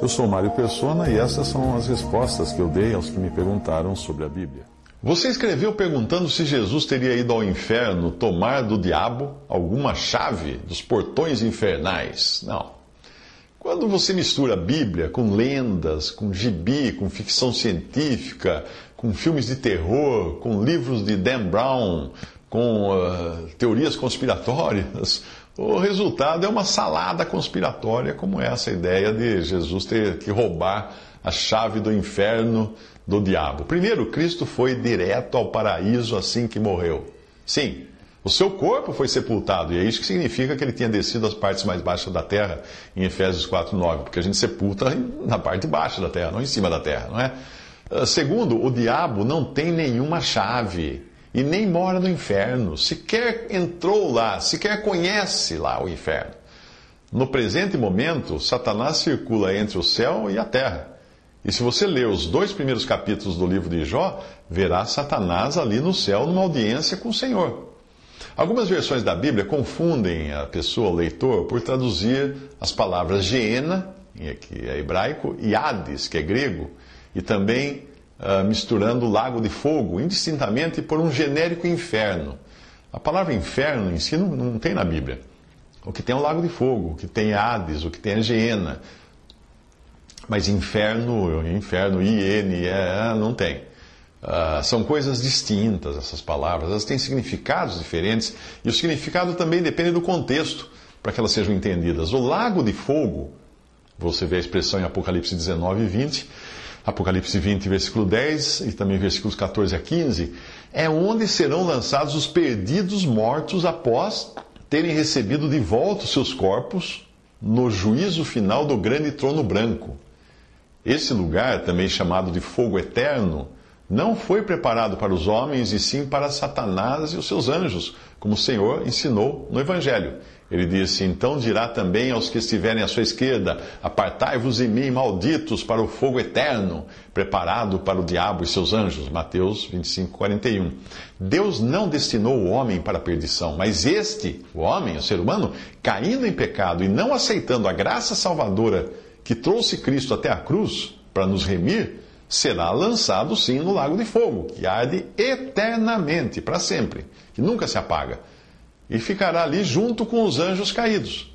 Eu sou Mário Persona e essas são as respostas que eu dei aos que me perguntaram sobre a Bíblia. Você escreveu perguntando se Jesus teria ido ao inferno tomar do diabo alguma chave dos portões infernais. Não. Quando você mistura a Bíblia com lendas, com gibi, com ficção científica, com filmes de terror, com livros de Dan Brown, com uh, teorias conspiratórias, o resultado é uma salada conspiratória, como essa ideia de Jesus ter que roubar a chave do inferno do diabo. Primeiro, Cristo foi direto ao paraíso assim que morreu. Sim, o seu corpo foi sepultado, e é isso que significa que ele tinha descido às partes mais baixas da terra, em Efésios 4,9, porque a gente sepulta na parte baixa da terra, não em cima da terra, não é? Ah, segundo, o diabo não tem nenhuma chave e nem mora no inferno, sequer entrou lá, sequer conhece lá o inferno. No presente momento, Satanás circula entre o céu e a terra. E se você ler os dois primeiros capítulos do livro de Jó, verá Satanás ali no céu numa audiência com o Senhor. Algumas versões da Bíblia confundem a pessoa, o leitor, por traduzir as palavras Geena, que é hebraico, e Hades, que é grego, e também uh, misturando o lago de fogo, indistintamente, por um genérico inferno. A palavra inferno em si não, não tem na Bíblia. O que tem é o lago de fogo, o que tem é Hades, o que tem é Geena. Mas inferno, inferno, I-N, é, não tem. Uh, são coisas distintas essas palavras, elas têm significados diferentes e o significado também depende do contexto para que elas sejam entendidas. O lago de fogo, você vê a expressão em Apocalipse 19 e 20, Apocalipse 20, versículo 10 e também versículos 14 a 15, é onde serão lançados os perdidos mortos após terem recebido de volta os seus corpos no juízo final do grande trono branco. Esse lugar, também chamado de fogo eterno, não foi preparado para os homens e sim para Satanás e os seus anjos, como o Senhor ensinou no Evangelho. Ele disse: Então dirá também aos que estiverem à sua esquerda: Apartai-vos de mim, malditos, para o fogo eterno, preparado para o diabo e seus anjos. Mateus 25, 41. Deus não destinou o homem para a perdição, mas este, o homem, o ser humano, caindo em pecado e não aceitando a graça salvadora que trouxe Cristo até a cruz para nos remir, será lançado sim no lago de fogo, que arde eternamente, para sempre, que nunca se apaga e ficará ali junto com os anjos caídos.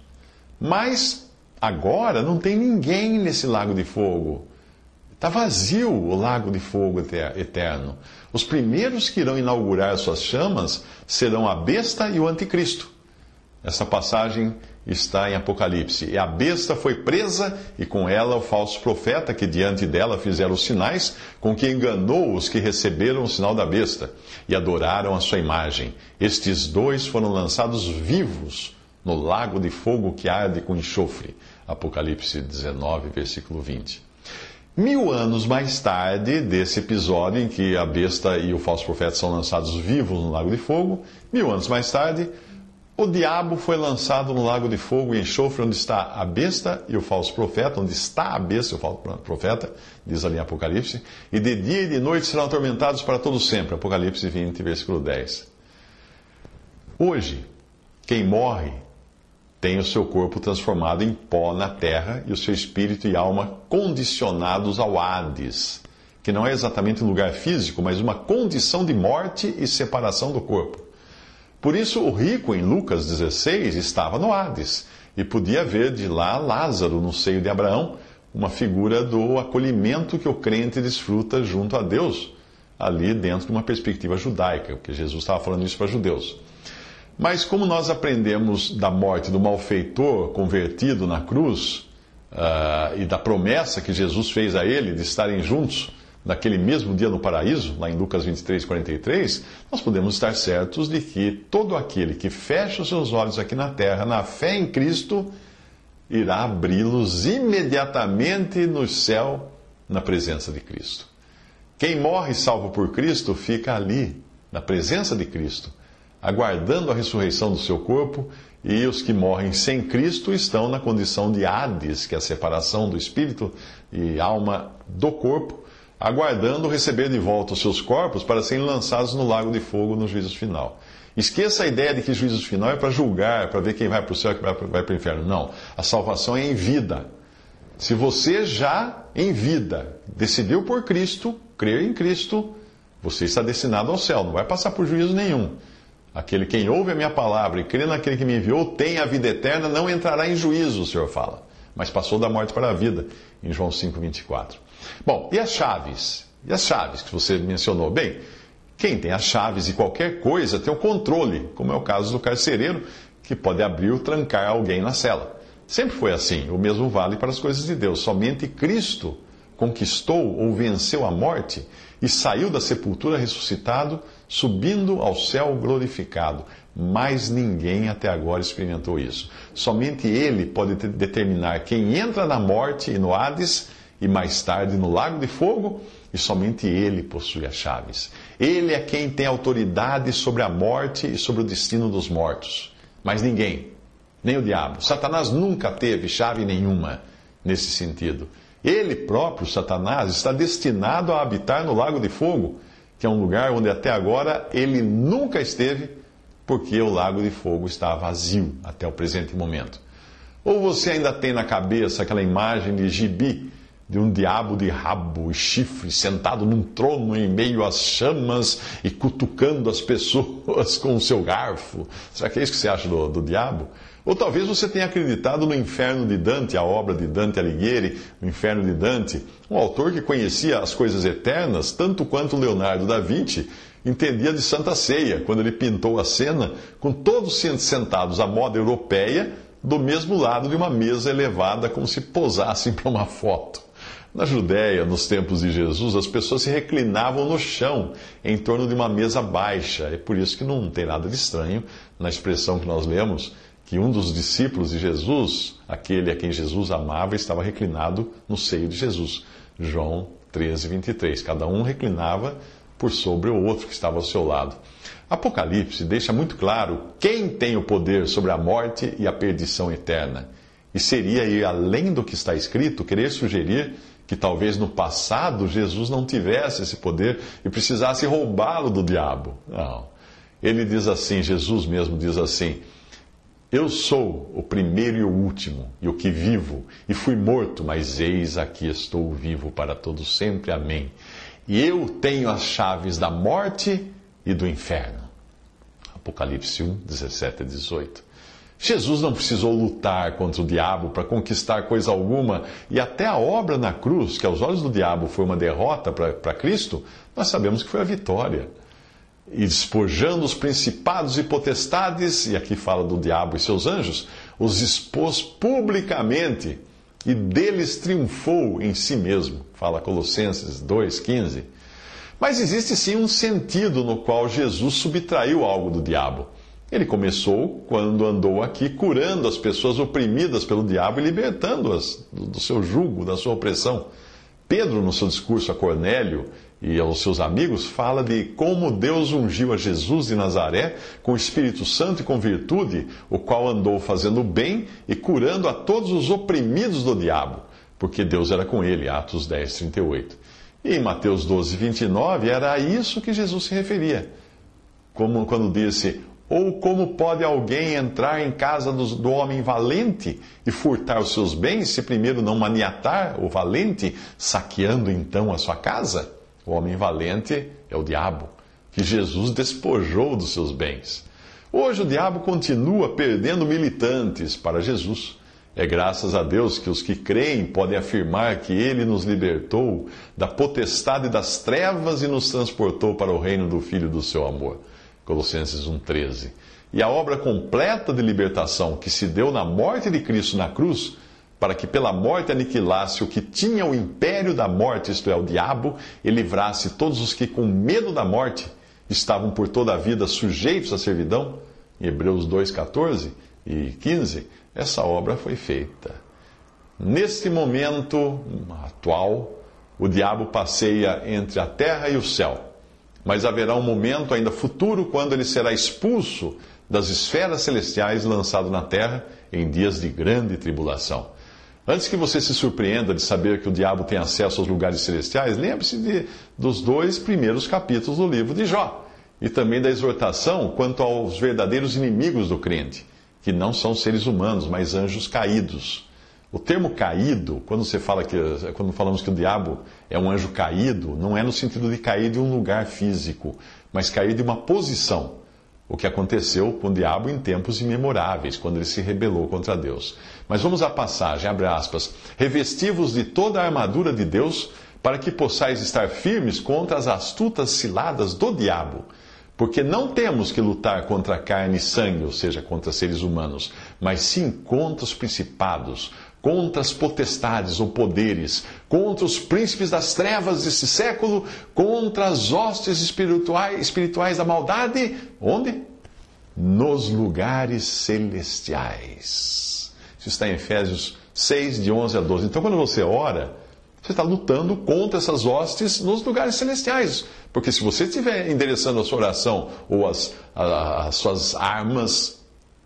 Mas agora não tem ninguém nesse lago de fogo. Está vazio o lago de fogo eterno. Os primeiros que irão inaugurar suas chamas serão a besta e o anticristo. Essa passagem está em Apocalipse. E a besta foi presa, e com ela o falso profeta, que diante dela fizeram os sinais, com que enganou os que receberam o sinal da besta e adoraram a sua imagem. Estes dois foram lançados vivos no lago de fogo que arde com enxofre. Apocalipse 19, versículo 20. Mil anos mais tarde desse episódio em que a besta e o falso profeta são lançados vivos no lago de fogo, mil anos mais tarde, o diabo foi lançado no lago de fogo e enxofre, onde está a besta e o falso profeta, onde está a besta e o falso profeta, diz ali em Apocalipse, e de dia e de noite serão atormentados para todo sempre. Apocalipse 20, versículo 10. Hoje, quem morre tem o seu corpo transformado em pó na terra e o seu espírito e alma condicionados ao Hades, que não é exatamente um lugar físico, mas uma condição de morte e separação do corpo. Por isso, o rico, em Lucas 16, estava no Hades e podia ver de lá Lázaro no seio de Abraão, uma figura do acolhimento que o crente desfruta junto a Deus, ali dentro de uma perspectiva judaica, porque Jesus estava falando isso para judeus. Mas como nós aprendemos da morte do malfeitor convertido na cruz uh, e da promessa que Jesus fez a ele de estarem juntos naquele mesmo dia no paraíso, lá em Lucas 23, 43, nós podemos estar certos de que todo aquele que fecha os seus olhos aqui na terra, na fé em Cristo, irá abri-los imediatamente no céu, na presença de Cristo. Quem morre salvo por Cristo fica ali, na presença de Cristo, aguardando a ressurreição do seu corpo, e os que morrem sem Cristo estão na condição de Hades, que é a separação do espírito e alma do corpo, aguardando receber de volta os seus corpos para serem lançados no lago de fogo no juízo final. Esqueça a ideia de que juízo final é para julgar, para ver quem vai para o céu e quem vai para o inferno. Não. A salvação é em vida. Se você já em vida decidiu por Cristo, crer em Cristo, você está destinado ao céu, não vai passar por juízo nenhum. Aquele quem ouve a minha palavra e crê naquele que me enviou tem a vida eterna, não entrará em juízo, o Senhor fala. Mas passou da morte para a vida, em João 5,24. Bom, e as chaves? E as chaves que você mencionou? Bem, quem tem as chaves de qualquer coisa tem o controle, como é o caso do carcereiro, que pode abrir ou trancar alguém na cela. Sempre foi assim. O mesmo vale para as coisas de Deus. Somente Cristo conquistou ou venceu a morte e saiu da sepultura ressuscitado, subindo ao céu glorificado. Mas ninguém até agora experimentou isso. Somente Ele pode determinar quem entra na morte e no Hades e mais tarde no lago de fogo, e somente Ele possui as chaves. Ele é quem tem autoridade sobre a morte e sobre o destino dos mortos. Mas ninguém, nem o diabo. Satanás nunca teve chave nenhuma nesse sentido. Ele próprio, Satanás, está destinado a habitar no Lago de Fogo, que é um lugar onde até agora ele nunca esteve, porque o Lago de Fogo está vazio até o presente momento. Ou você ainda tem na cabeça aquela imagem de gibi, de um diabo de rabo e chifre sentado num trono em meio às chamas e cutucando as pessoas com o seu garfo? Será que é isso que você acha do, do diabo? Ou talvez você tenha acreditado no Inferno de Dante, a obra de Dante Alighieri, o Inferno de Dante, um autor que conhecia as coisas eternas tanto quanto Leonardo da Vinci entendia de Santa Ceia, quando ele pintou a cena com todos sentados à moda europeia, do mesmo lado de uma mesa elevada, como se posassem para uma foto. Na Judéia, nos tempos de Jesus, as pessoas se reclinavam no chão, em torno de uma mesa baixa. É por isso que não tem nada de estranho na expressão que nós lemos que um dos discípulos de Jesus, aquele a quem Jesus amava, estava reclinado no seio de Jesus. João 13, 23. Cada um reclinava por sobre o outro que estava ao seu lado. Apocalipse deixa muito claro quem tem o poder sobre a morte e a perdição eterna. E seria ir além do que está escrito querer sugerir que talvez no passado Jesus não tivesse esse poder e precisasse roubá-lo do diabo. Não. Ele diz assim, Jesus mesmo diz assim: eu sou o primeiro e o último, e o que vivo, e fui morto, mas eis aqui estou vivo para todo sempre. Amém. E eu tenho as chaves da morte e do inferno. Apocalipse 1, 17 a 18. Jesus não precisou lutar contra o diabo para conquistar coisa alguma, e até a obra na cruz, que aos olhos do diabo foi uma derrota para Cristo, nós sabemos que foi a vitória e despojando os principados e potestades, e aqui fala do diabo e seus anjos, os expôs publicamente e deles triunfou em si mesmo. Fala Colossenses 2,15. Mas existe sim um sentido no qual Jesus subtraiu algo do diabo. Ele começou quando andou aqui curando as pessoas oprimidas pelo diabo e libertando-as do seu jugo, da sua opressão. Pedro, no seu discurso a Cornélio, e aos seus amigos, fala de como Deus ungiu a Jesus de Nazaré com o Espírito Santo e com virtude, o qual andou fazendo bem e curando a todos os oprimidos do diabo, porque Deus era com ele. Atos 10, 38. E em Mateus 12, 29, era a isso que Jesus se referia. Como quando disse: Ou como pode alguém entrar em casa do, do homem valente e furtar os seus bens, se primeiro não maniatar o valente, saqueando então a sua casa? O homem valente é o diabo, que Jesus despojou dos seus bens. Hoje o diabo continua perdendo militantes para Jesus. É graças a Deus que os que creem podem afirmar que Ele nos libertou da potestade das trevas e nos transportou para o reino do Filho do seu amor. Colossenses 1,13. E a obra completa de libertação que se deu na morte de Cristo na cruz para que pela morte aniquilasse o que tinha o império da morte, isto é, o diabo, e livrasse todos os que, com medo da morte, estavam por toda a vida sujeitos à servidão, em Hebreus 2, 14 e 15, essa obra foi feita. Neste momento atual, o diabo passeia entre a terra e o céu, mas haverá um momento ainda futuro quando ele será expulso das esferas celestiais lançado na terra em dias de grande tribulação. Antes que você se surpreenda de saber que o diabo tem acesso aos lugares celestiais, lembre-se dos dois primeiros capítulos do livro de Jó. e também da exortação quanto aos verdadeiros inimigos do crente, que não são seres humanos, mas anjos caídos. O termo caído, quando você fala que quando falamos que o diabo é um anjo caído, não é no sentido de cair de um lugar físico, mas cair de uma posição. O que aconteceu com o diabo em tempos imemoráveis, quando ele se rebelou contra Deus. Mas vamos à passagem, abre aspas. Revestivos de toda a armadura de Deus, para que possais estar firmes contra as astutas ciladas do diabo. Porque não temos que lutar contra carne e sangue, ou seja, contra seres humanos, mas sim contra os principados, contra as potestades ou poderes, contra os príncipes das trevas desse século, contra as hostes espirituais, espirituais da maldade. Onde? Nos lugares celestiais. Isso está em Efésios 6, de 11 a 12. Então, quando você ora, você está lutando contra essas hostes nos lugares celestiais. Porque se você estiver endereçando a sua oração ou as, as suas armas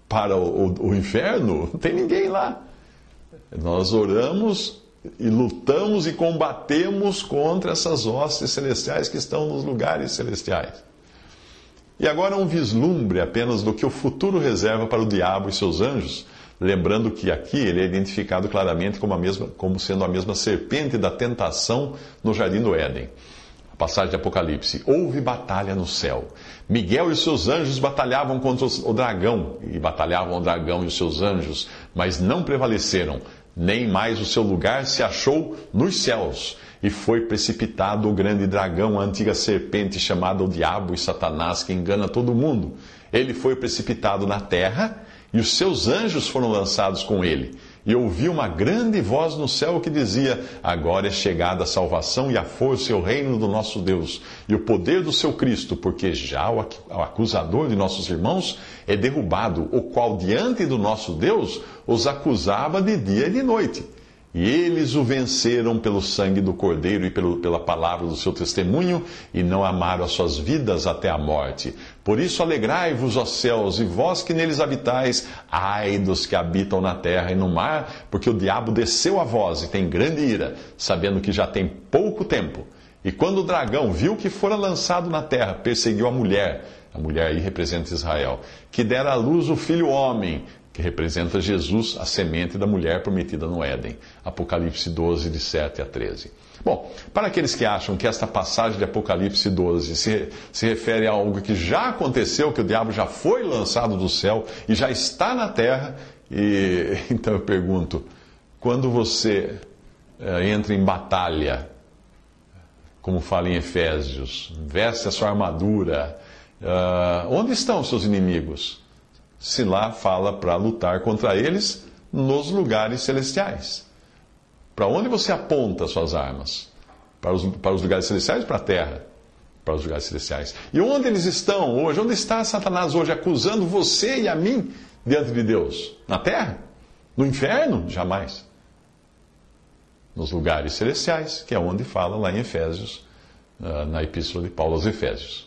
para o, o, o inferno, não tem ninguém lá. Nós oramos e lutamos e combatemos contra essas hostes celestiais que estão nos lugares celestiais. E agora um vislumbre apenas do que o futuro reserva para o diabo e seus anjos Lembrando que aqui ele é identificado claramente como, a mesma, como sendo a mesma serpente da tentação no jardim do Éden. A passagem de Apocalipse. Houve batalha no céu. Miguel e seus anjos batalhavam contra o dragão, e batalhavam o dragão e os seus anjos, mas não prevaleceram, nem mais o seu lugar se achou nos céus. E foi precipitado o grande dragão, a antiga serpente chamada o Diabo e Satanás, que engana todo mundo. Ele foi precipitado na terra e os seus anjos foram lançados com ele. E ouvi uma grande voz no céu que dizia: Agora é chegada a salvação e a força e o reino do nosso Deus, e o poder do seu Cristo, porque já o acusador de nossos irmãos é derrubado, o qual diante do nosso Deus os acusava de dia e de noite. E eles o venceram pelo sangue do Cordeiro e pelo, pela palavra do seu testemunho, e não amaram as suas vidas até a morte. Por isso alegrai-vos, ó céus, e vós que neles habitais, ai dos que habitam na terra e no mar, porque o diabo desceu a vós e tem grande ira, sabendo que já tem pouco tempo. E quando o dragão viu que fora lançado na terra, perseguiu a mulher, a mulher aí representa Israel, que dera à luz o filho homem, que representa Jesus, a semente da mulher prometida no Éden. Apocalipse 12, de 7 a 13. Bom, para aqueles que acham que esta passagem de Apocalipse 12 se, se refere a algo que já aconteceu, que o diabo já foi lançado do céu e já está na terra, e então eu pergunto: quando você é, entra em batalha, como fala em Efésios, veste a sua armadura, uh, onde estão seus inimigos? se lá fala para lutar contra eles nos lugares celestiais. Para onde você aponta suas armas? Para os, para os lugares celestiais para a terra? Para os lugares celestiais. E onde eles estão hoje? Onde está Satanás hoje acusando você e a mim diante de Deus? Na terra? No inferno? Jamais. Nos lugares celestiais, que é onde fala lá em Efésios, na Epístola de Paulo aos Efésios.